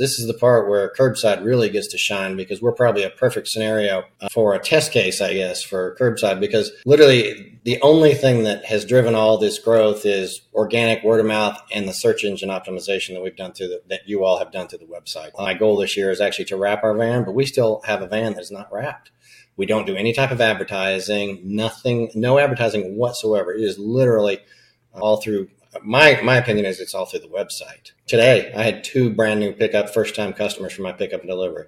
this is the part where curbside really gets to shine because we're probably a perfect scenario uh, for a test case, I guess, for curbside because literally the only thing that has driven all this growth is organic word of mouth and the search engine optimization that we've done through the, that you all have done through the website. My goal this year is actually to wrap our van, but we still have a van that's not wrapped. We don't do any type of advertising, nothing, no advertising whatsoever. It is literally all through my my opinion is it's all through the website. Today, I had two brand new pickup first time customers for my pickup and delivery.